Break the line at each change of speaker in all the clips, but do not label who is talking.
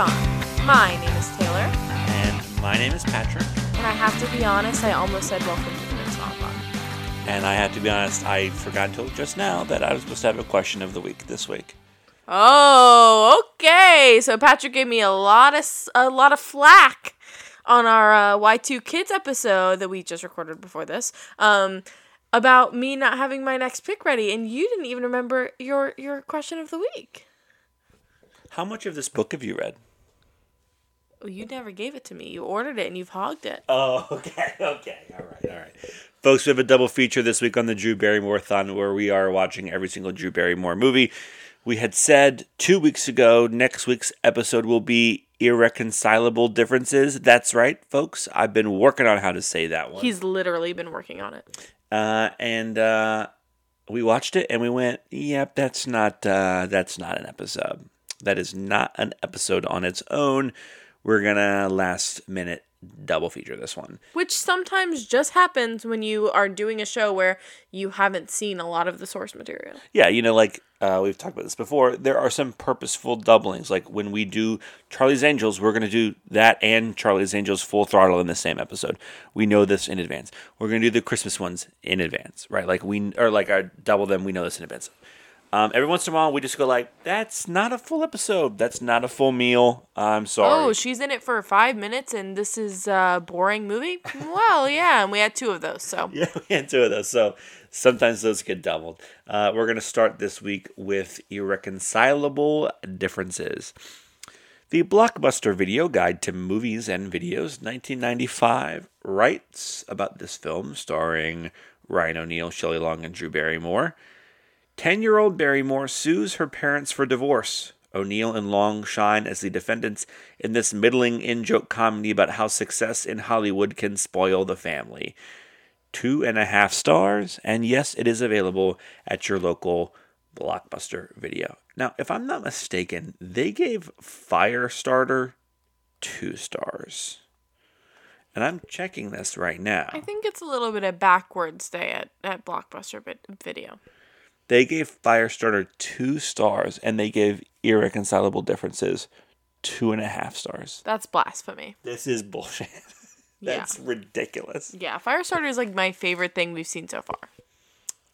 Marathon. My name is Taylor,
And my name is Patrick.
and I have to be honest, I almost said welcome to the Mix Marathon.
And I have to be honest, I forgot until just now that I was supposed to have a question of the week this week.
Oh, okay. So Patrick gave me a lot of a lot of flack on our uh, Y2 Kids episode that we just recorded before this. Um, about me not having my next pick ready, and you didn't even remember your your question of the week.
How much of this book have you read?
Well, you never gave it to me. You ordered it and you've hogged it.
Oh, okay, okay. All right, all right. Folks, we have a double feature this week on the Drew Barrymore-thon where we are watching every single Drew Barrymore movie. We had said two weeks ago next week's episode will be irreconcilable differences. That's right, folks. I've been working on how to say that one.
He's literally been working on it.
uh, and uh, we watched it and we went, "Yep, that's not uh, that's not an episode. That is not an episode on its own. We're gonna last minute double feature this one."
Which sometimes just happens when you are doing a show where you haven't seen a lot of the source material.
Yeah, you know, like uh, we've talked about this before. There are some purposeful doublings. Like when we do Charlie's Angels, we're gonna do that and Charlie's Angels full throttle in the same episode. We know this in advance. We're gonna do the Christmas ones in advance, right? Like we or like our double them. We know this in advance. Um, every once in a while, we just go like, "That's not a full episode. That's not a full meal. I'm sorry."
Oh, she's in it for five minutes and this is a boring movie? well, yeah, and we had two of those, so.
Yeah, we had two of those. So sometimes those get doubled. Uh, we're going to start this week with irreconcilable differences. The Blockbuster Video Guide to Movies and Videos 1995 writes about this film starring Ryan O'Neal, Shelley Long, and Drew Barrymore. 10 year old Barrymore sues her parents for divorce. O'Neal and Long shine as the defendants in this middling in joke comedy about how success in Hollywood can spoil the family. Two and a half stars, and yes, it is available at your local Blockbuster video. Now, if I'm not mistaken, they gave Firestarter two stars. And I'm checking this right now.
I think it's a little bit of backwards day at, at Blockbuster Video.
They gave Firestarter two stars, and they gave Irreconcilable Differences two and a half stars.
That's blasphemy.
This is bullshit. That's ridiculous.
Yeah, Firestarter is like my favorite thing we've seen so far.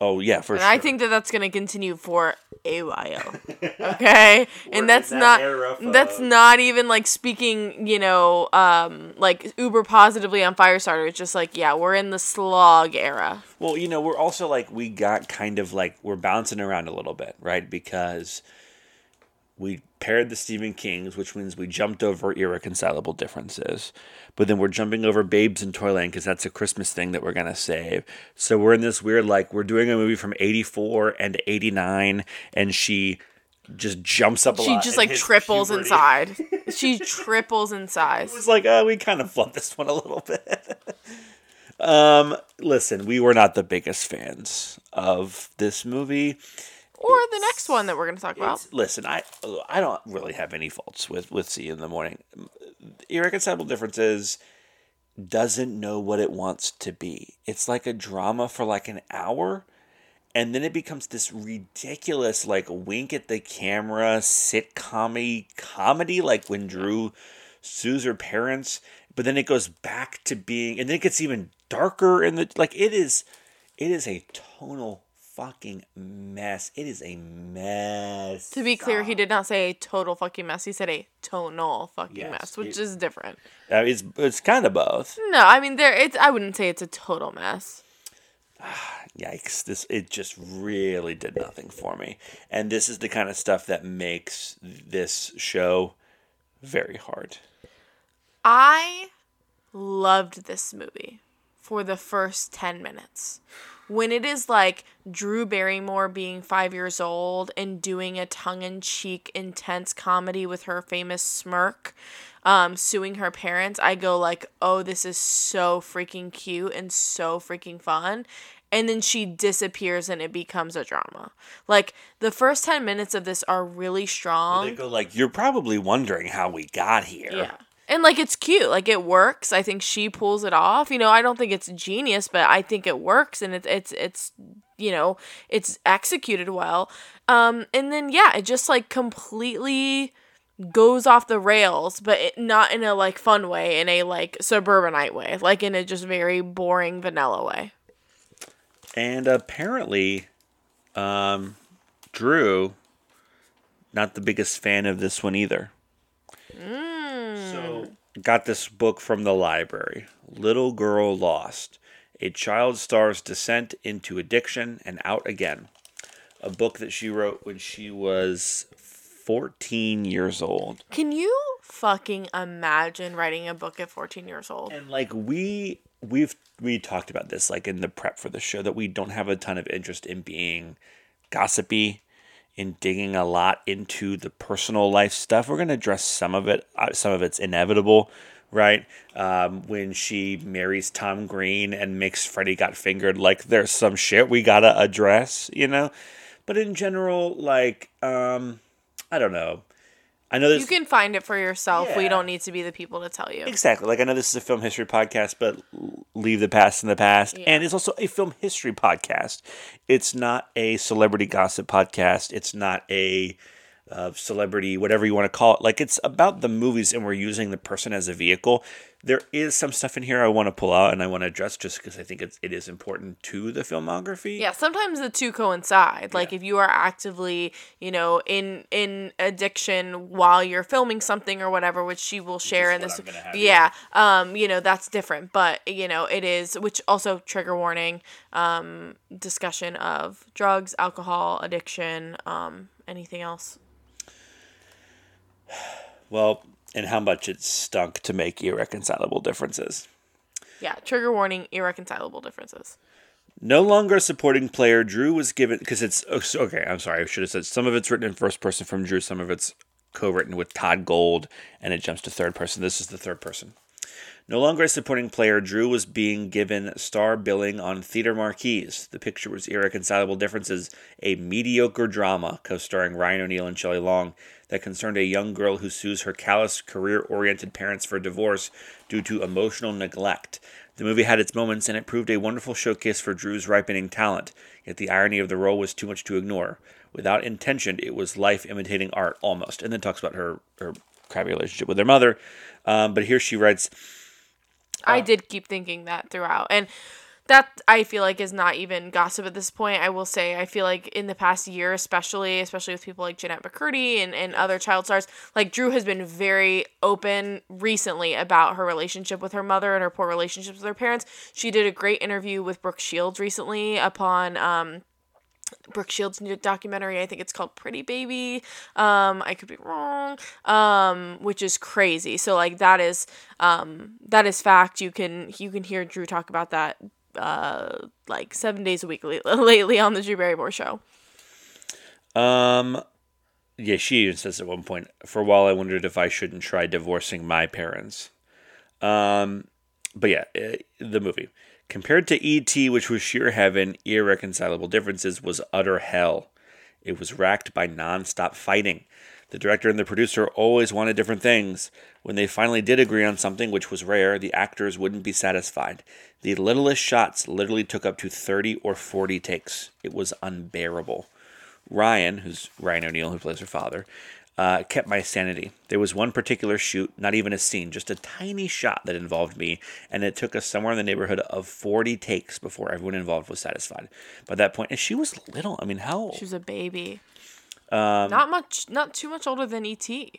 Oh yeah, for
And
sure.
I think that that's going to continue for a while. Okay? and that's
that
not that's not even like speaking, you know, um like uber positively on Firestarter. It's just like, yeah, we're in the slog era.
Well, you know, we're also like we got kind of like we're bouncing around a little bit, right? Because we paired the Stephen Kings, which means we jumped over irreconcilable differences. But then we're jumping over Babes in Toyland because that's a Christmas thing that we're gonna save. So we're in this weird like we're doing a movie from '84 and '89, and she just jumps up a
She
lot.
just like triples
puberty.
in size. she triples in size.
It's like, oh, we kind of flubbed this one a little bit. um, listen, we were not the biggest fans of this movie.
Or the next one that we're going to talk about.
Listen, I I don't really have any faults with with See in the Morning. Irreconcilable Differences doesn't know what it wants to be. It's like a drama for like an hour, and then it becomes this ridiculous like wink at the camera sitcom comedy, like when Drew sues her parents. But then it goes back to being, and then it gets even darker. and the like it is, it is a tonal fucking mess. It is a mess.
To be clear, he did not say a total fucking mess. He said a tonal fucking
Yes,
mess, which
it-
is different.
Uh, it's it's kind of both.
No, I mean there. It's. I wouldn't say it's a total mess.
Yikes! This it just really did nothing for me. And this is the kind of stuff that makes this show very hard.
I loved this movie for the first 10 minutes. When it is like Drew Barrymore being five years old and doing a tongue in cheek, intense comedy with her famous smirk, um, suing her parents, I go like, oh, this is so freaking cute and so freaking fun. And then she disappears and it becomes a drama. Like the first 10 minutes of this are really strong.
They go like, "You're probably wondering how we got here."
Yeah. And like it's cute, like it works. I think she pulls it off. You know, I don't think it's genius, but I think it works and it's it's it's you know, it's executed well. Um and then yeah, it just like completely goes off the rails, but it, not in a like fun way, in a like suburbanite way, like in a just very boring vanilla way.
And apparently, um, Drew, not the biggest fan of this one either. So, hmm. got this book from the library Little Girl Lost A Child Star's Descent into Addiction and Out Again. A book that she wrote when she was 14 years old.
Can you fucking imagine writing a book at 14 years old?
And like we we've we talked about this like in the prep for the show that we don't have a ton of interest in being gossipy in digging a lot into the personal life stuff. We're going to address some of it. Uh, Some of it's inevitable, right? Um, when she marries Tom Green and makes Freddy got fingered, like there's some shit we got to address, you know? But in general, like, um, I don't know. I know this.
You can find it for yourself. We don't need to be the people to tell you.
Exactly. Like I know this is a film history podcast, but leave the past in the past. And it's also a film history podcast. It's not a celebrity gossip podcast. It's not a uh, celebrity, whatever you want to call it. Like it's about the movies, and we're using the person as a vehicle. There is some stuff in here I want to pull out and I want to address just because I think it's, it is important to the filmography.
Yeah, sometimes the two coincide. Like
Yeah.
if you are actively, you know, in in addiction while you're filming something or whatever, which she will share in this. Yeah, um, you know that's different, but you know it is. Which also trigger warning, um, discussion of drugs, alcohol, addiction, um, anything else.
Well, and how much it stunk to make irreconcilable differences.
Yeah, trigger warning, irreconcilable differences.
No longer a supporting player, Drew was given because it's oh, okay. I'm sorry, I should have said some of it's written in first person from Drew, some of it's co-written with Todd Gold, and it jumps to third person. This is the third person. No longer a supporting player, Drew was being given star billing on theater marquees. The picture was Irreconcilable Differences, a mediocre drama co-starring Ryan O'Neal and Shelley Long that concerned a young girl who sues her callous, career-oriented parents for divorce due to emotional neglect. The movie had its moments, and it proved a wonderful showcase for Drew's ripening talent. Yet the irony of the role was too much to ignore. Without intention, it was life imitating art almost. And then talks about her her crappy relationship with her mother. Um, but here she writes,
I did keep thinking that throughout. And that I feel like is not even gossip at this point. I will say I feel like in the past year, especially, especially with people like Jennette McCurdy and, and other child stars, like Drew has been very open recently about her relationship with her mother and her poor relationships with her parents. She did a great interview with Brooke Shields recently upon um Brooke Shields' new documentary. I think it's called Pretty Baby. Um, I could be wrong. Um, which is crazy. So like that is um that is fact. You can you can hear Drew talk about that uh like seven days a week lately on the Drew Barrymore show.
Um, yeah, she even says at one point, for a while I wondered if I shouldn't try divorcing my parents. Um, but yeah, eh, the movie. Compared to E.T., which was sheer heaven, Irreconcilable Differences was utter hell. It was racked by non-stop fighting. The director and the producer always wanted different things. When they finally did agree on something, which was rare, the actors wouldn't be satisfied. The littlest shots literally took up to 30 or 40 takes. It was unbearable. Ryan, who's Ryan O'Neal, who plays her father, uh, kept my sanity. There was one particular shoot, not even a scene, just a tiny shot that involved me, and it took us somewhere in the neighborhood of 40 takes before everyone involved was satisfied. By that point, and she was little. I mean, how?
She was a baby.
Um,
not much not too much older than E.T.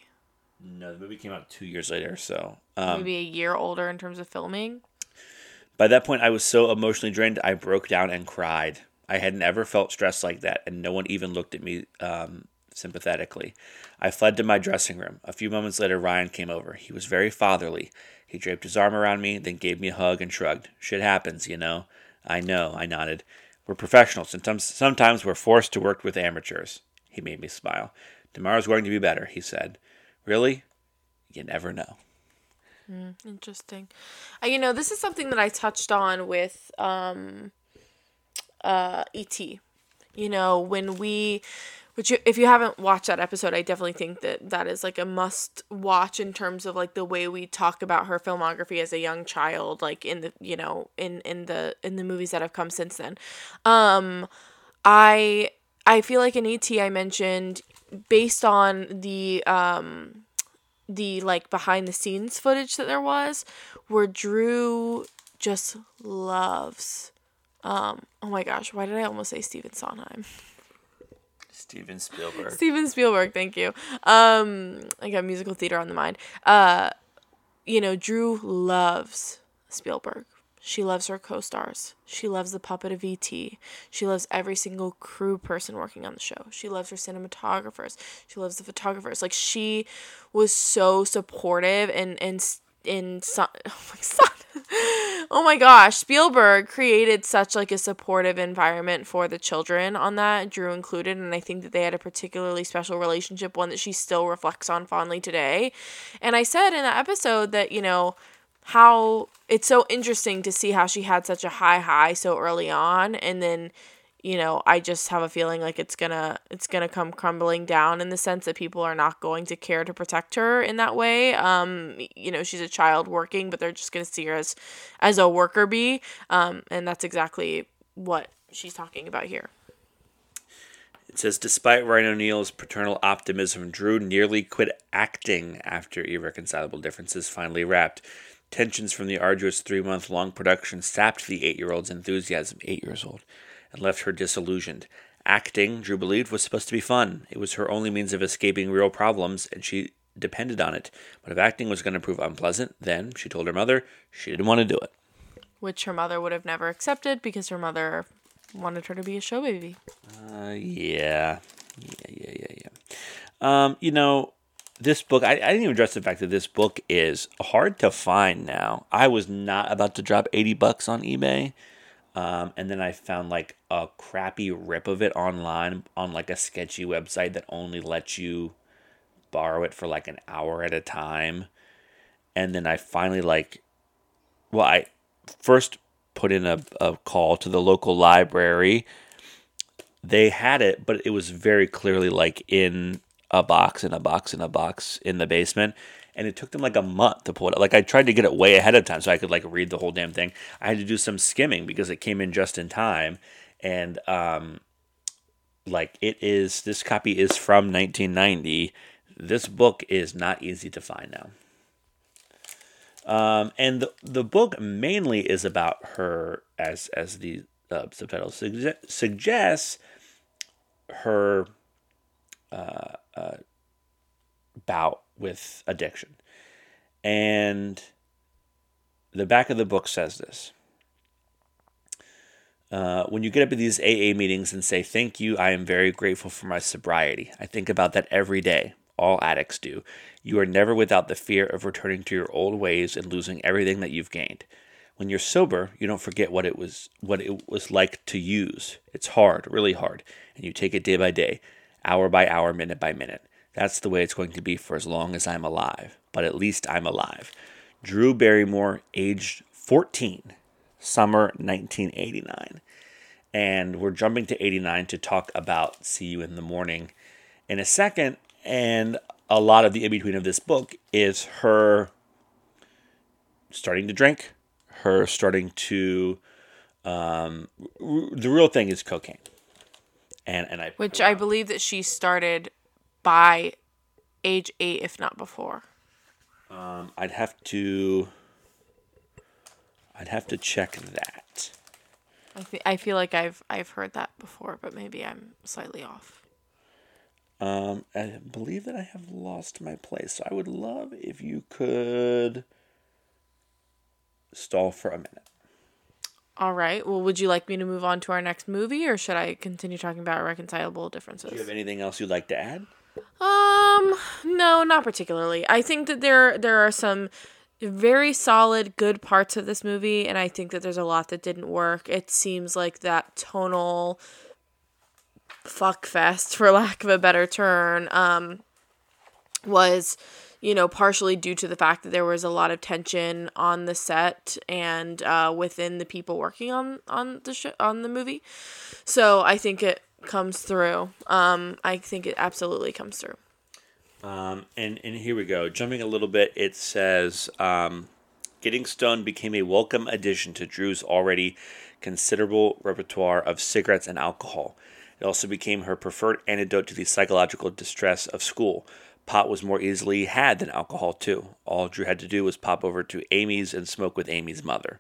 no, the movie came out two years later, so. Um,
Maybe a year older in terms of filming.
By that point, I was so emotionally drained, I broke down and cried. I had never felt stressed like that, and no one even looked at me um, sympathetically. I fled to my dressing room. A few moments later, Ryan came over. He was very fatherly. He draped his arm around me, then gave me a hug and shrugged. Shit happens, you know. I know, I nodded. We're professionals. Sometimes, sometimes we're forced to work with amateurs. He made me smile. Tomorrow's going to be better, he said. Really? You never know.
Interesting. Uh, you know, this is something that I touched on with um, uh, ET. You know, when we, which you, if you haven't watched that episode, I definitely think that that is like a must watch in terms of like the way we talk about her filmography as a young child, like in the you know in in the in the movies that have come since then. Um, I I feel like in ET I mentioned based on the um the like behind the scenes footage that there was where Drew just loves um oh my gosh, why did I almost say Stephen Sondheim?
Steven Spielberg.
Steven Spielberg, thank you. Um I got musical theater on the mind. Uh you know, Drew loves Spielberg. She loves her co stars. She loves the puppet of E.T. She loves every single crew person working on the show. She loves her cinematographers. She loves the photographers. Like, she was so supportive and, and, in son, oh my son. oh my gosh, Spielberg created such like a supportive environment for the children on that, Drew included, and I think that they had a particularly special relationship, one that she still reflects on fondly today. And I said in that episode that, you know, how it's so interesting to see how she had such a high high so early on and then you know i just have a feeling like it's gonna it's gonna come crumbling down in the sense that people are not going to care to protect her in that way. Um you know she's a child working but they're just gonna see her as as a worker bee. Um and that's exactly what she's talking about here.
It says despite Ryan O'Neal's paternal optimism, Drew nearly quit acting after Irreconcilable Differences finally wrapped. Tensions from the arduous three month long production sapped the eight year old's enthusiasm, eight years old, and left her disillusioned. Acting, Drew believed, was supposed to be fun. It was her only means of escaping real problems, and she depended on it. But if acting was going to prove unpleasant, then, she told her mother, she didn't want to do it.
Which her mother would have never accepted because her mother wanted her to be a show baby.
Uh, yeah. Yeah, yeah, yeah, yeah. Um, you know, this book, I, I didn't even address the fact that this book is hard to find now. I was not about to drop 80 bucks on eBay. Um, and then I found like a crappy rip of it online on like a sketchy website that only lets you borrow it for like an hour at a time. And then I finally like, well, I first put in a, a call to the local library. They had it, but it was very clearly like in a box and a box and a box in the basement and it took them like a month to pull it up. Like I tried to get it way ahead of time so I could like read the whole damn thing. I had to do some skimming because it came in just in time, and um, like it is. This copy is from 1990. This book is not easy to find now. Um, and the, the book mainly is about her, as as the uh, subtitle suge- suggests, her uh, uh, bout with addiction. And the back of the book says this. Uh, when you get up at these AA meetings and say, Thank you, I am very grateful for my sobriety. I think about that every day. All addicts do. You are never without the fear of returning to your old ways and losing everything that you've gained. When you're sober, you don't forget what it was what it was like to use. It's hard, really hard, and you take it day by day, hour by hour, minute by minute. That's the way it's going to be for as long as I'm alive, but at least I'm alive. Drew Barrymore, aged 14, summer 1989. And we're jumping to 89 to talk about See You in the Morning in a second. And a lot of the in between of this book is her starting to drink, her starting to. Um, r- the real thing is cocaine. And, and I
which I believe that she started by age eight, if not before.
Um, I'd have to. I'd have to check that.
I th- I feel like I've I've heard that before, but maybe I'm slightly off.
Um, I believe that I have lost my place, so I would love if you could stall for a minute.
All right. Well, would you like me to move on to our next movie, or should I continue talking about reconcilable differences?
Do you have anything else you'd like to add?
Um, no, not particularly. I think that there there are some very solid good parts of this movie and I think that there's a lot that didn't work. It seems like that tonal fuck fest for lack of a better term um was you know partially due to the fact that there was a lot of tension on the set and uh, within the people working on on the show on the movie so i think it comes through. Um, I think it absolutely comes through.
Um, and and here we go. Jumping a little bit, it says, um, "Getting stoned became a welcome addition to Drew's already considerable repertoire of cigarettes and alcohol. It also became her preferred antidote to the psychological distress of school. Pot was more easily had than alcohol, too. All Drew had to do was pop over to Amy's and smoke with Amy's mother.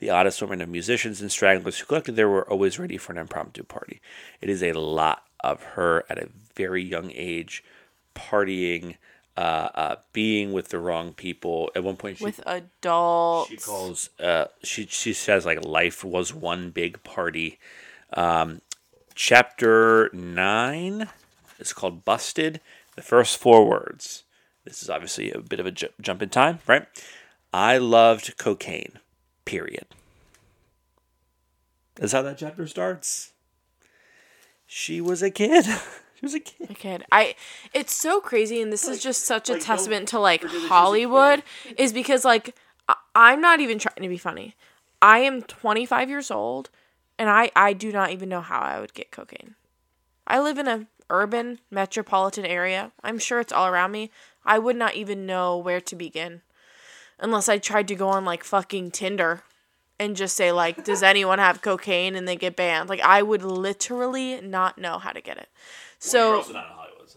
The odd assortment of musicians and stragglers who collected there were always ready for an impromptu party. It is a lot of her at a very young age partying, uh, uh, being with the wrong people. At one point, she,
With adults.
she calls uh, she she says like life was one big party. Um, chapter nine is called Busted. The first four words. This is obviously a bit of a jump in time, right? I loved cocaine. Period. That's how that chapter starts. She was a kid. she was a kid.
a kid. I it's so crazy and this is just such a
like,
testament to like
forget that she's a
Hollywood is because like I, I'm not even trying to be funny. I am 25 years old and I I do not even know how I would get cocaine. I live in a urban metropolitan area. I'm sure it's all around me. I would not even know where to begin unless I tried to go on like fucking Tinder and just say like does anyone have cocaine and they get banned. Like I would literally not know how to get it. So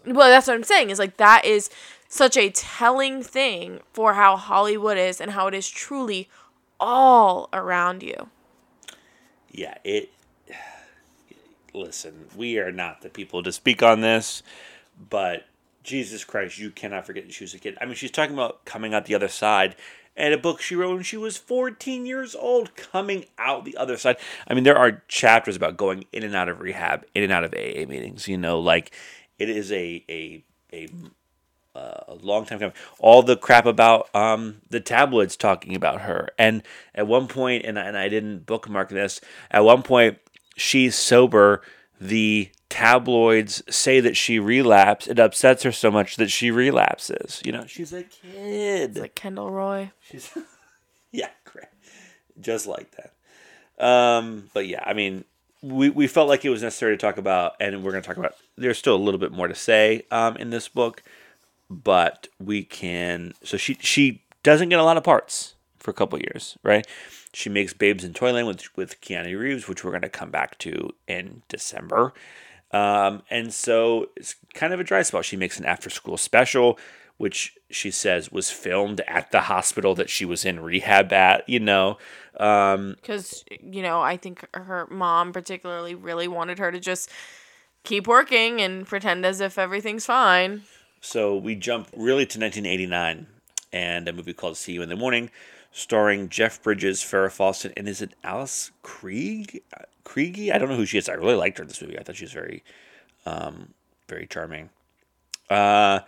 well, that's what I'm saying. Is like that is such a telling thing for how Hollywood is and how it is truly all around you.
yeah, it. Listen, we are not the people to speak on this, but Jesus Christ, you cannot forget that she was a kid. I mean, she's talking about coming out the other side, and a book she wrote when she was 14 years old, coming out the other side. I mean, there are chapters about going in and out of rehab, in and out of AA meetings. You know, like it is a a a a long time coming. All the crap about um, the tabloids talking about her, and at one point, and I, and I didn't bookmark this. At one point, she's sober. The tabloids say that she relapsed. It upsets her so much that she relapses. You know, she's a kid.
Like Kendall Roy.
She's yeah, great. Just like that. Um, but yeah, I mean, we, we felt like it was necessary to talk about, and we're going to talk about. There's still a little bit more to say um, in this book, but we can. So she she doesn't get a lot of parts for a couple years, right? She makes Babes in Toyland with with Keanu Reeves, which we're going to come back to in December. Um, and so it's kind of a dry spell. She makes an after school special, which she says was filmed at the hospital that she was in rehab at, you know. Um,
Because, you know, I think her mom particularly really wanted her to just keep working and pretend as if everything's fine.
so we jump really to 1989 and a movie called See You in the Morning, starring Jeff Bridges, Farrah Fawcett, and is it Alice Krige? Kriege? I don't know who she is. I really liked her in this movie. I thought she was very, um, very charming. Uh,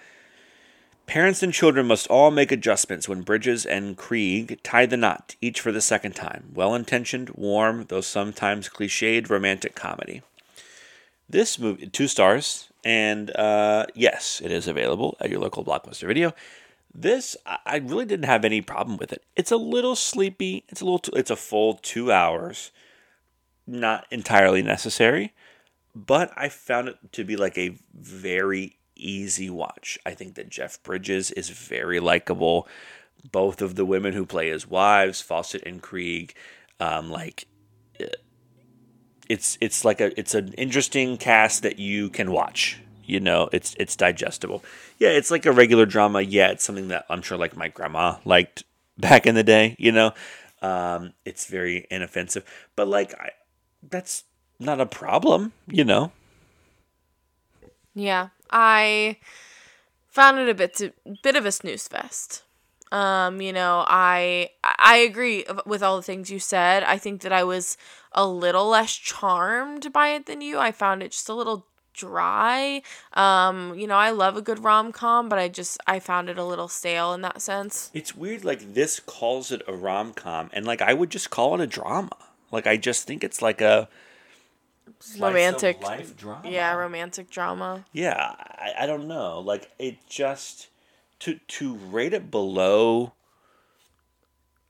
Parents and children must all make adjustments when Bridges and Krige tie the knot, each for the second time. Well intentioned, warm, though sometimes cliched romantic comedy. This movie, two stars, and uh, yes, it is available at your local Blockbuster video. This, I really didn't have any problem with it. It's a little sleepy. It's a little. Too, it's a full two hours. Not entirely necessary, but I found it to be like a very easy watch. I think that Jeff Bridges is very likable. Both of the women who play his wives, Fawcett and Krige, um, like it's it's like a it's an interesting cast that you can watch. You know, it's it's digestible. Yeah, it's like a regular drama. Yeah, it's something that I'm sure like my grandma liked back in the day. You know, um, it's very inoffensive, but like I, that's not a problem. You know,
Yeah, I found it a bit to, bit of a snooze fest. Um, you know, I I agree with all the things you said. I think that I was a little less charmed by it than you. I found it just a little dry. Um, you know, I love a good rom com, but I just I found it a little stale in that sense.
it's weird. Like this calls it a rom com, and like I would just call it a drama. Like I just think it's like a
Romantic,
life drama.
yeah, romantic drama.
Yeah, I, I don't know. Like it just to to rate it below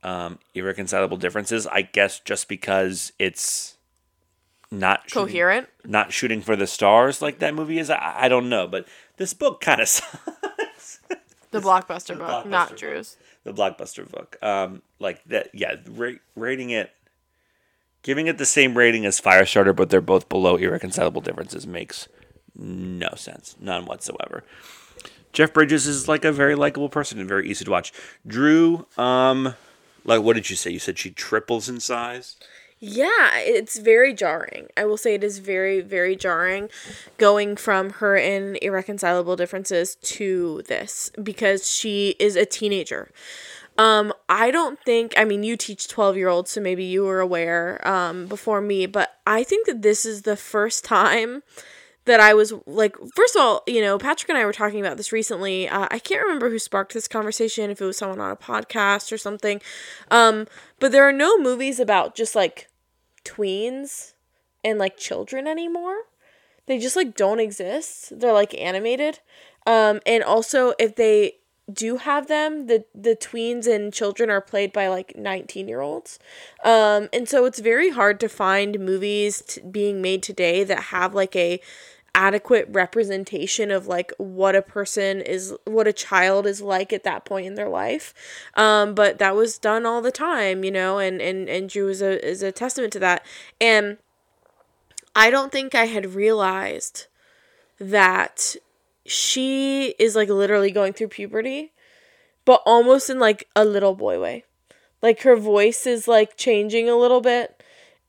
um irreconcilable differences, I guess just because it's not shooting,
Coherent.
not shooting for the stars like that movie is. I, I don't know, but this book kind of sucks.
The blockbuster book,
blockbuster
not
book.
Drew's.
the blockbuster book. Um, like that. Yeah, ra- rating it, giving it the same rating as Firestarter, but they're both below irreconcilable differences makes no sense, none whatsoever. Jeff Bridges is like a very likable person and very easy to watch. Drew, um, like what did you say? You said she triples in size.
Yeah, it's very jarring. I will say it is very, very jarring going from her in Irreconcilable Differences to this because she is a teenager. Um, I don't think, I mean, you teach 12 year olds, so maybe you were aware um, before me, but I think that this is the first time that I was like, first of all, you know, Patrick and I were talking about this recently. Uh, I can't remember who sparked this conversation, if it was someone on a podcast or something. Um, but there are no movies about just like tweens and like children anymore. They just like don't exist. They're like animated. Um, and also if they do have them, the the tweens and children are played by like 19 year olds. Um, and so it's very hard to find movies t- being made today that have like a adequate representation of like what a person is what a child is like at that point in their life. Um but that was done all the time you know and and and drew is a is a testament to that. And i don't think i had realized that she is like literally going through puberty but almost in like a little boy way. Like her voice is like changing a little bit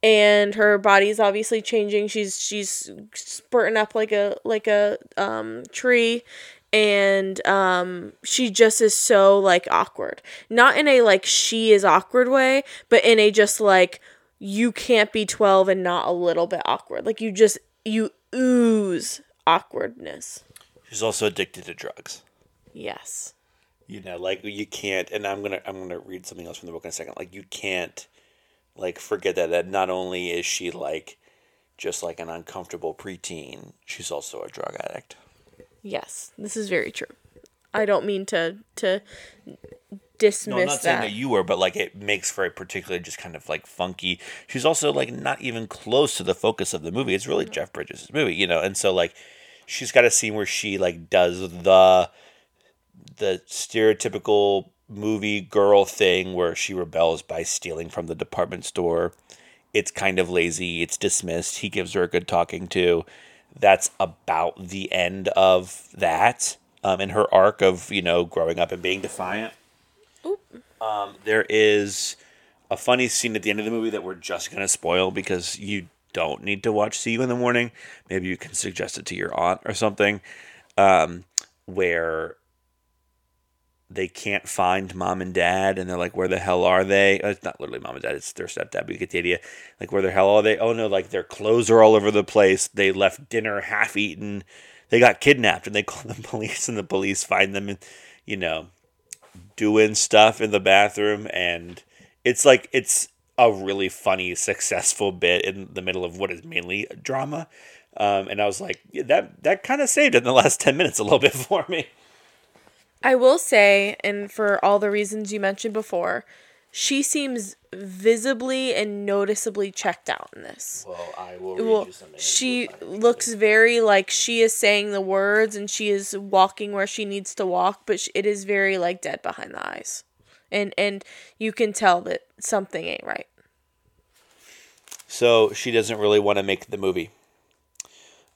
and her body's obviously changing. She's she's spurting up like a like a um tree and um she just is so like awkward. Not in a like she is awkward way, but in a just like you can't be 12 and not a little bit awkward. Like you just you ooze awkwardness.
She's also addicted to drugs.
Yes.
You know, like you can't and I'm going to I'm going to read something else from the book in a second. Like you can't like forget that that not only is she like just like an uncomfortable preteen, she's also a drug addict.
Yes, this is very true. I don't mean to to dismiss
No, I'm not
that.
saying that you were, but like it makes for a particularly just kind of like funky. She's also like not even close to the focus of the movie. It's really Jeff Bridges' movie, you know, and so like she's got a scene where she like does the the stereotypical movie girl thing where she rebels by stealing from the department store. It's kind of lazy. It's dismissed. He gives her a good talking to. That's about the end of that. Um, in her arc of you know growing up and being defiant. Um, there is a funny scene at the end of the movie that we're just gonna spoil because you don't need to watch See You in the Morning. Maybe you can suggest it to your aunt or something. Um, where they can't find mom and dad and they're like where the hell are they? Uh, it's not literally mom and dad it's their stepdad but you get the idea. Like where the hell are they? Oh no like their clothes are all over the place. They left dinner half eaten. They got kidnapped and they call the police and the police find them and you know doing stuff in the bathroom and it's like it's a really funny successful bit in the middle of what is mainly drama. Um, and i was like yeah, that that kind of saved it in the last 10 minutes a little bit for me
I will say, and for all the reasons you mentioned before, she seems visibly and noticeably checked out in this.
well i will
Well, she looks very like she is saying the words and she is walking where she needs to walk, but it is very like dead behind the eyes, and and you can tell that something ain't right.
So she doesn't really want to make the movie.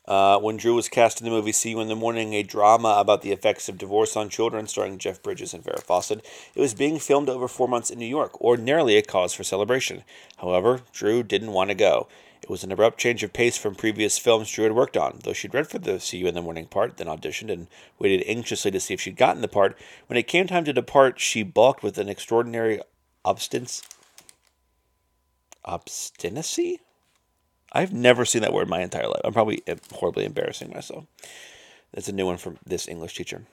Uh, when Drew was cast in the movie See You in the Morning, a drama about the effects of divorce on children starring Jeff Bridges and Farrah Fawcett, it was being filmed over four months in New York, ordinarily a cause for celebration. However, Drew didn't want to go. It was an abrupt change of pace from previous films Drew had worked on. Though she'd read for the See You in the Morning part, then auditioned and waited anxiously to see if she'd gotten the part, when it came time to depart, she balked with an extraordinary obstinance. Obstinacy? I've never seen that word in my entire life. I'm probably horribly embarrassing myself. That's a new one from this English teacher.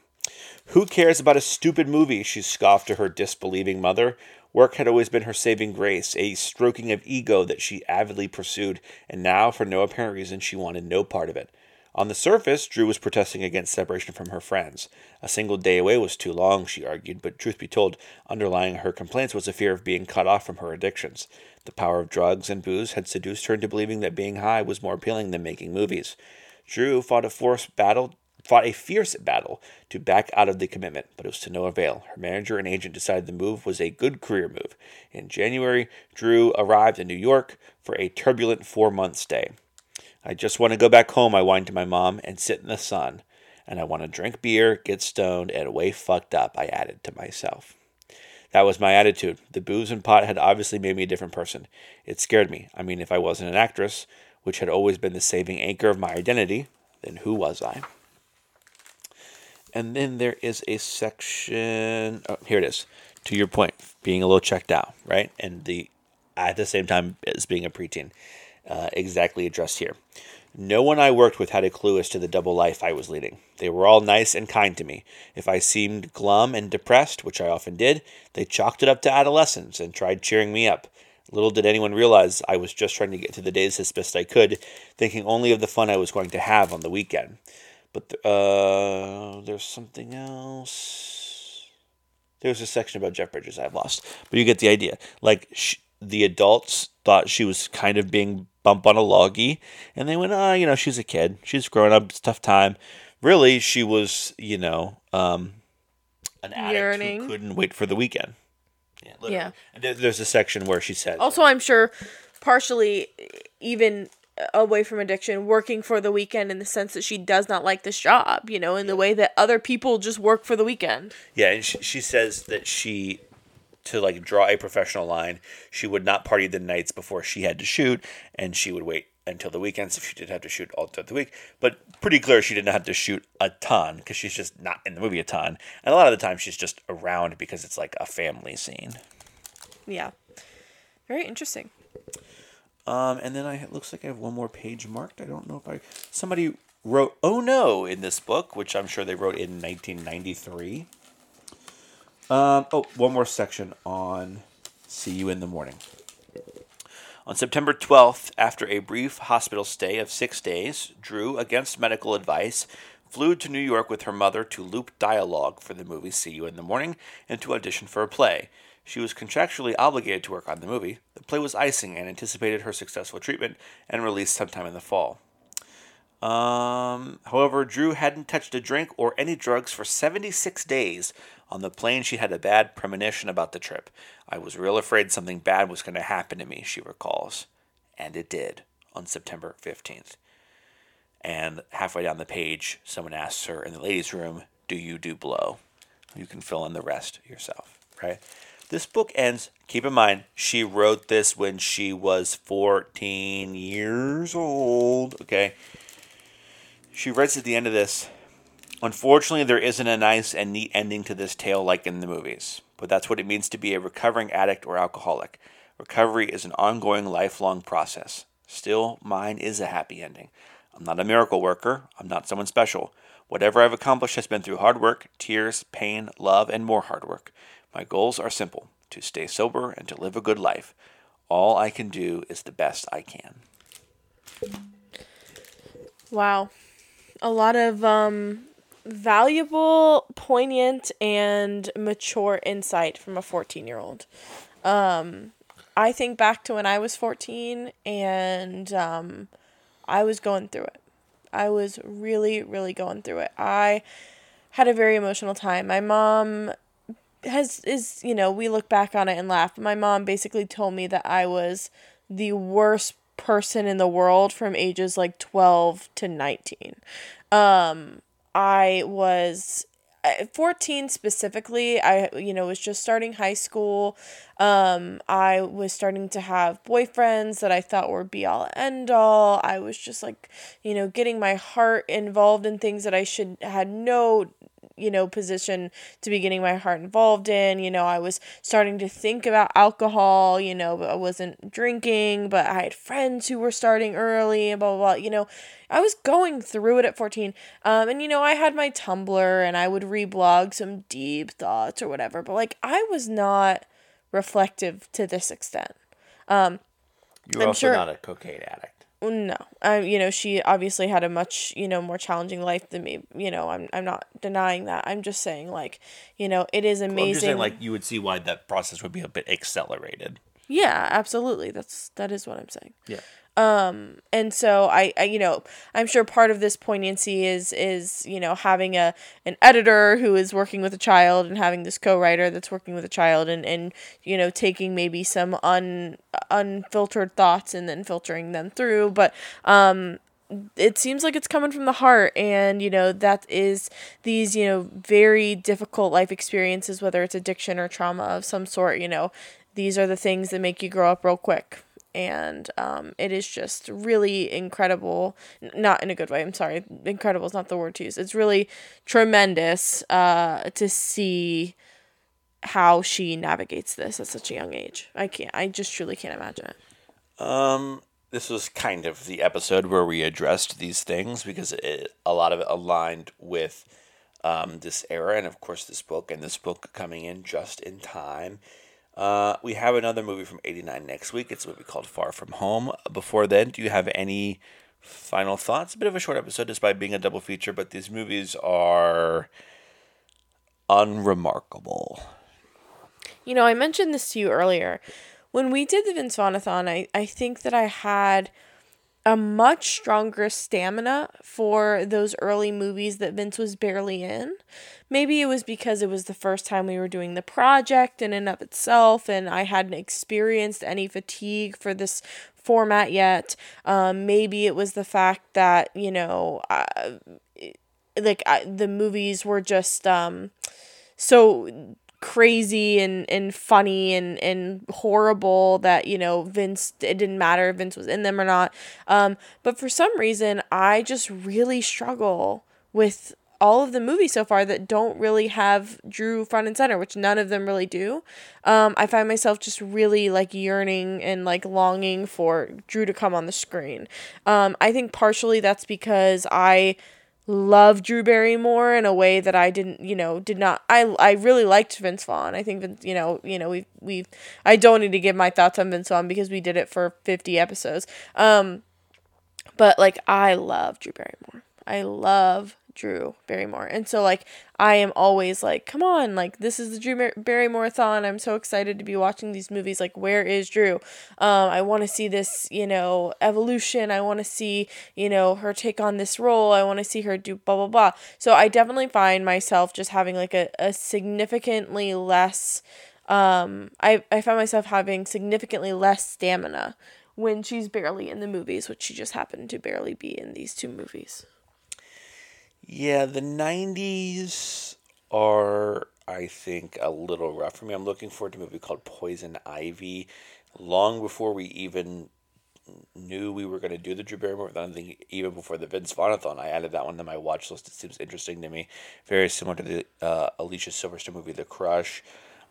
Who cares about a stupid movie? She scoffed to her disbelieving mother. Work had always been her saving grace, a stroking of ego that she avidly pursued, and now, for no apparent reason, she wanted no part of it. On the surface, Drew was protesting against separation from her friends. A single day away was too long, she argued, but truth be told, underlying her complaints was a fear of being cut off from her addictions. The power of drugs and booze had seduced her into believing that being high was more appealing than making movies. Drew fought a forced battle fought a fierce battle to back out of the commitment, but it was to no avail. Her manager and agent decided the move was a good career move. In January, Drew arrived in New York for a turbulent four month stay. I just want to go back home, I whined to my mom, and sit in the sun. and I want to drink beer, get stoned, and way fucked up, I added to myself. That was my attitude. The booze and pot had obviously made me a different person. It scared me. I mean, if I wasn't an actress, which had always been the saving anchor of my identity, then who was I? And then there is a section. Oh, here it is. To your point, being a little checked out, right? And the at the same time as being a preteen, uh, exactly addressed here. No one I worked with had a clue as to the double life I was leading. They were all nice and kind to me. If I seemed glum and depressed, which I often did, they chalked it up to adolescence and tried cheering me up. Little did anyone realize I was just trying to get to the days as best I could, thinking only of the fun I was going to have on the weekend. But uh, there's something else. There's a section about Jeff Bridges I've lost, but you get the idea. Like sh- the adults thought she was kind of being bump on a loggy, and they went, "Ah, oh, you know, she's a kid. She's growing up. It's tough time." Really, she was, you know, um, an addict
Yearning.
who couldn't wait for the weekend. Yeah, literally.
Yeah.
And there's a section where she said,
Also, I'm sure partially even away from addiction, working for the weekend in the sense that she does not like this job, you know, in the way that other people just work for the weekend.
Yeah, and she, she says that she, to like draw a professional line, she would not party the nights before she had to shoot, and she would wait until the weekends if she did have to shoot all throughout the week. But pretty clear she didn't have to shoot a ton because she's just not in the movie a ton, and a lot of the time she's just around because it's like a family scene.
Yeah. Very interesting.
Um, and then I it looks like I have one more page marked. I don't know if I somebody wrote "Oh no" in this book, which I'm sure they wrote in 1993. Um, oh, one more section on "See You in the Morning." On September 12th, after a brief hospital stay of six days, Drew, against medical advice, flew to New York with her mother to loop dialogue for the movie See You in the Morning and to audition for a play. She was contractually obligated to work on the movie. The play was icing and anticipated her successful treatment and release sometime in the fall. Um, however, Drew hadn't touched a drink or any drugs for 76 days. On the plane, she had a bad premonition about the trip. I was real afraid something bad was going to happen to me, she recalls. And it did on September 15th. And halfway down the page, someone asks her in the ladies' room, Do you do blow? You can fill in the rest yourself, right? This book ends, keep in mind, she wrote this when she was 14 years old, okay? She writes at the end of this, Unfortunately, there isn't a nice and neat ending to this tale like in the movies, but that's what it means to be a recovering addict or alcoholic. Recovery is an ongoing, lifelong process. Still, mine is a happy ending. I'm not a miracle worker, I'm not someone special. Whatever I've accomplished has been through hard work, tears, pain, love, and more hard work. My goals are simple to stay sober and to live a good life. All I can do is the best I can.
Wow. A lot of um valuable, poignant and mature insight from a 14-year-old. Um I think back to when I was 14 and um I was going through it. I was really really going through it. I had a very emotional time. My mom has is you know we look back on it and laugh. My mom basically told me that I was the worst person in the world from ages like 12 to 19. Um I was uh, 14 specifically i you know was just starting high school. Um i was starting to have boyfriends that i thought were be all end all. I was just like you know getting my heart involved in things that i should had no you know position to be getting my heart involved in. You know i was starting to think about alcohol you know but i wasn't drinking but i had friends who were starting early and blah blah blah you know. I was going through it at 14 um and you know i had my tumblr and i would reblog some deep thoughts or whatever but like i was not reflective to this extent. Um
You're
I'm
also
sure-
not a cocaine addict.
No. Um you know she obviously had a much you know more challenging life than me. You know i'm i'm not denying that. I'm just saying like you know it is
I'm just
amazing
saying, like, you would see why that process would be a bit accelerated.
yeah absolutely. That's that is what i'm saying.
Yeah.
Um and so I, I you know i'm sure part of this poignancy is is you know having a an editor who is working with a child and having this co-writer that's working with a child and and you know taking maybe some un unfiltered thoughts and then filtering them through. But um it seems like it's coming from the heart and you know that is these you know very difficult life experiences whether it's addiction or trauma of some sort you know these are the things that make you grow up real quick and um, it is just really incredible not in a good way i'm sorry incredible is not the word to use it's really tremendous uh, to see how she navigates this at such a young age. I can't i just truly can't imagine it.
Um this was kind of the episode where we addressed these things because it, a lot of it aligned with um, this era and of course this book and this book coming in just in time uh, we have another movie from 89 next week. It's a movie called far from home. Before then do you have any final thoughts? A bit of a short episode despite being a double feature but these movies are unremarkable.
You know i mentioned this to you earlier. When we did the Vince Vaughn-a-thon, I, I think that I had a much stronger stamina for those early movies that Vince was barely in. Maybe it was because it was the first time we were doing the project in and of itself, and I hadn't experienced any fatigue for this format yet. Um, maybe it was the fact that, you know, like I, the movies were just um, so crazy and, and funny and, and horrible that, you know, Vince, it didn't matter if Vince was in them or not. Um, but for some reason, I just really struggle with all of the movies so far that don't really have Drew front and center, which none of them really do. Um, I find myself just really like yearning and like longing for Drew to come on the screen. Um, I think partially that's because I love Drew Barrymore in a way that I didn't, you know, did not. I I really liked Vince Vaughn. I think Vince, you know, you know, we we I don't need to give my thoughts on Vince Vaughn because we did it for 50 episodes. Um but like I love Drew Barrymore. I love Drew Barrymore. And so like I am always like, come on, like this is the Drew Barrymore thon. I'm so excited to be watching these movies. Like, where is Drew? Um, I want to see this, you know, evolution. I want to see, you know, her take on this role. I want to see her do blah blah blah. So I definitely find myself just having like a, a significantly less um I, I find myself having significantly less stamina when she's barely in the movies, which she just happened to barely be in these two movies.
Yeah, the 90s are, I think, a little rough for me. I'm looking forward to a movie called Poison Ivy. Long before we even knew we were going to do the Drew Barrymore, I think even before the Vince Vaughn-a-thon, I added that one to my watch list. It seems interesting to me. Very similar to the uh, Alicia Silverstone movie, The Crush.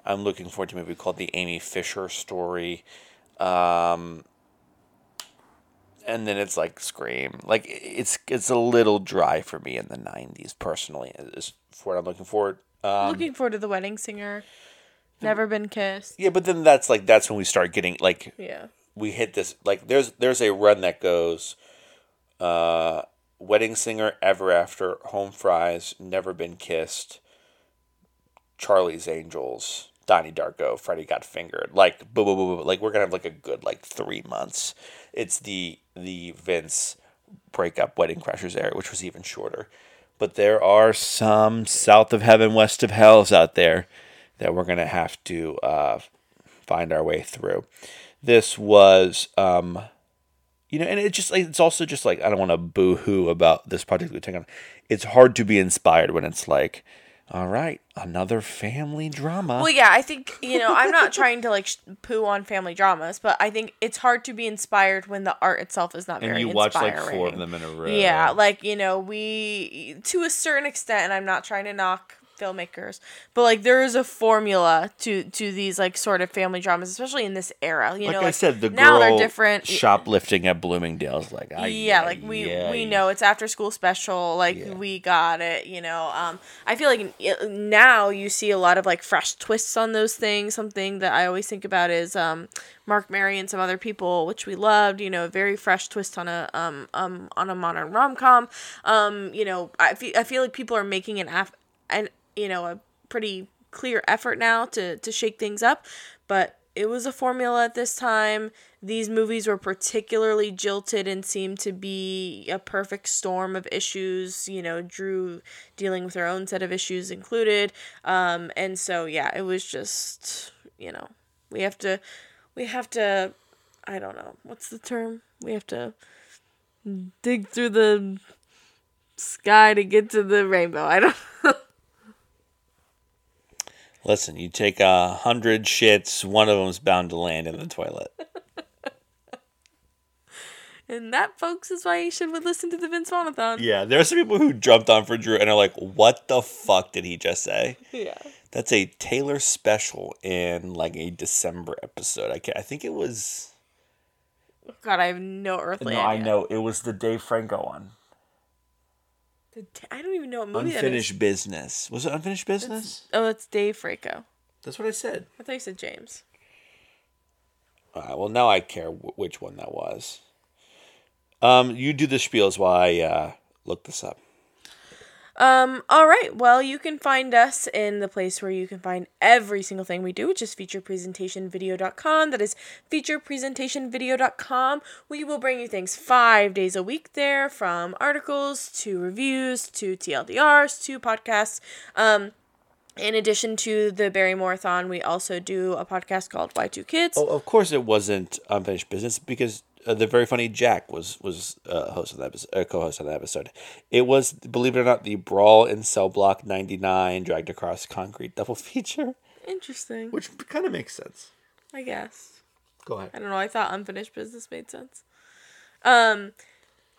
I'm looking forward to a movie called The Amy Fisher Story. Um, and then it's like Scream. Like it's it's a little dry for me in the '90s personally. Is for what I'm looking forward.
Um, looking forward to the Wedding Singer. Never been kissed.
Yeah, but then that's like that's when we start getting like
yeah
we hit this like there's there's a run that goes, uh, Wedding Singer, Ever After, Home Fries, Never Been Kissed, Charlie's Angels. Donnie Darko, Freddy Got Fingered, like boo boo boo, boo. like we're gonna have like a good like three months. It's the the Vince breakup Wedding Crashers era, which was even shorter. But there are some south of heaven, west of hells out there that we're gonna have to uh, find our way through. This was, um, you know, and it just like it's also just like I don't want to boo hoo about this project we take on. It's hard to be inspired when it's like all right, another family drama.
Well, yeah, I think, you know, I'm not trying to like sh- poo on family dramas, but I think it's hard to be inspired when the art itself is not and very you watch like four of them in a row. Yeah, like, you know, we to a certain extent and I'm not trying to knock filmmakers but like there is a formula to to these like sort of family dramas especially in this era you
like
know
like i said the now they're different shoplifting at bloomingdale's like
I, yeah like we yeah, we know it's after school special like yeah. we got it you know um i feel like now you see a lot of like fresh twists on those things something that i always think about is um Marc Maron and some other people, which we loved. You know, a very fresh twist on a um um on a modern rom com. Um, you know, I feel I feel like people are making an af- an you know, a pretty clear effort now to to shake things up, but it was a formula at this time. These movies were particularly jilted and seemed to be a perfect storm of issues. You know, Drew dealing with her own set of issues included. Um, and so, yeah, it was just, you know, we have to, we have to, I don't know, what's the term? We have to dig through the sky to get to the rainbow. I don't.
Listen, you take a hundred shits, one of them's bound to land in the toilet.
and that, folks, is why you should listen to the Vince Vaughnathon.
Yeah, there are some people who jumped on for Drew and are like, "What the fuck did he just say?"
Yeah.
That's a Taylor special in like a December episode. I can I think it was.
God, I have no earthly
no, I know it was the Dave Franco one.
The t- I don't even know what movie that is.
Unfinished Business. Was it Unfinished Business?
that is. Oh, it's Dave Franco.
That's what I said.
I thought you said James.
Uh, well, now I care w- which one that was. Um, you do the spiels while I uh, look this up.
Um, all right. Well, you can find us in the place where you can find every single thing we do, which is featurepresentationvideo.com. That is featurepresentationvideo.com. We will bring you things five days a week there, from articles to reviews to TLDRs to podcasts. Um, in addition to the Barrymoreathon, we also do a podcast called Y2 Kids.
Oh, of course, it wasn't Unfinished Business because uh, the very funny Jack was was uh, host of that episode, uh, co-host of that episode. It was, believe it or not, the Brawl in Cell Block ninety nine dragged across concrete double feature,
Interesting.
which kind of makes sense.
I guess.
Go ahead.
I don't know. I thought unfinished business made sense. Um,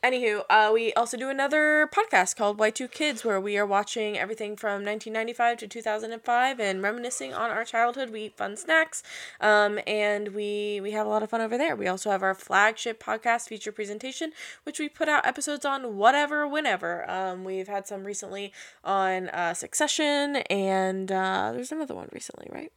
anywho, uh, we also do another podcast called Y2 Kids where we are watching everything from 1995 to 2005 and reminiscing on our childhood. We eat fun snacks, um, and we we have a lot of fun over there. We also have our flagship podcast, Feature Presentation, which we put out episodes on whatever, whenever. Um, we've had some recently on uh, Succession, and uh, there's another one recently, right?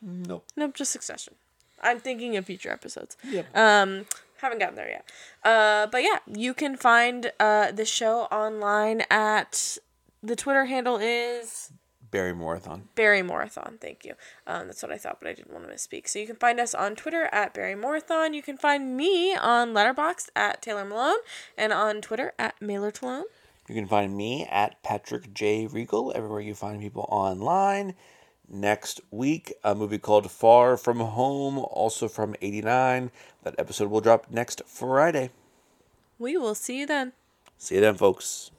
Nope.
Nope, just Succession. I'm thinking of future episodes.
Yep.
Um, haven't gotten there yet. Uh, but yeah, you can find uh the show online at the Twitter handle is
Barrymoreathon.
Barry Morathon. Thank you. Um, that's what I thought, but I didn't want to misspeak. So you can find us on Twitter at Barrymoreathon. You can find me on Letterboxd at Taylor Malone and on Twitter at Maylor Talone.
You can find me at Patrick J. Regal everywhere you find people online. Next week, a movie called Far From Home, also from 89. That episode will drop next Friday.
We will see you then.
See you then, folks.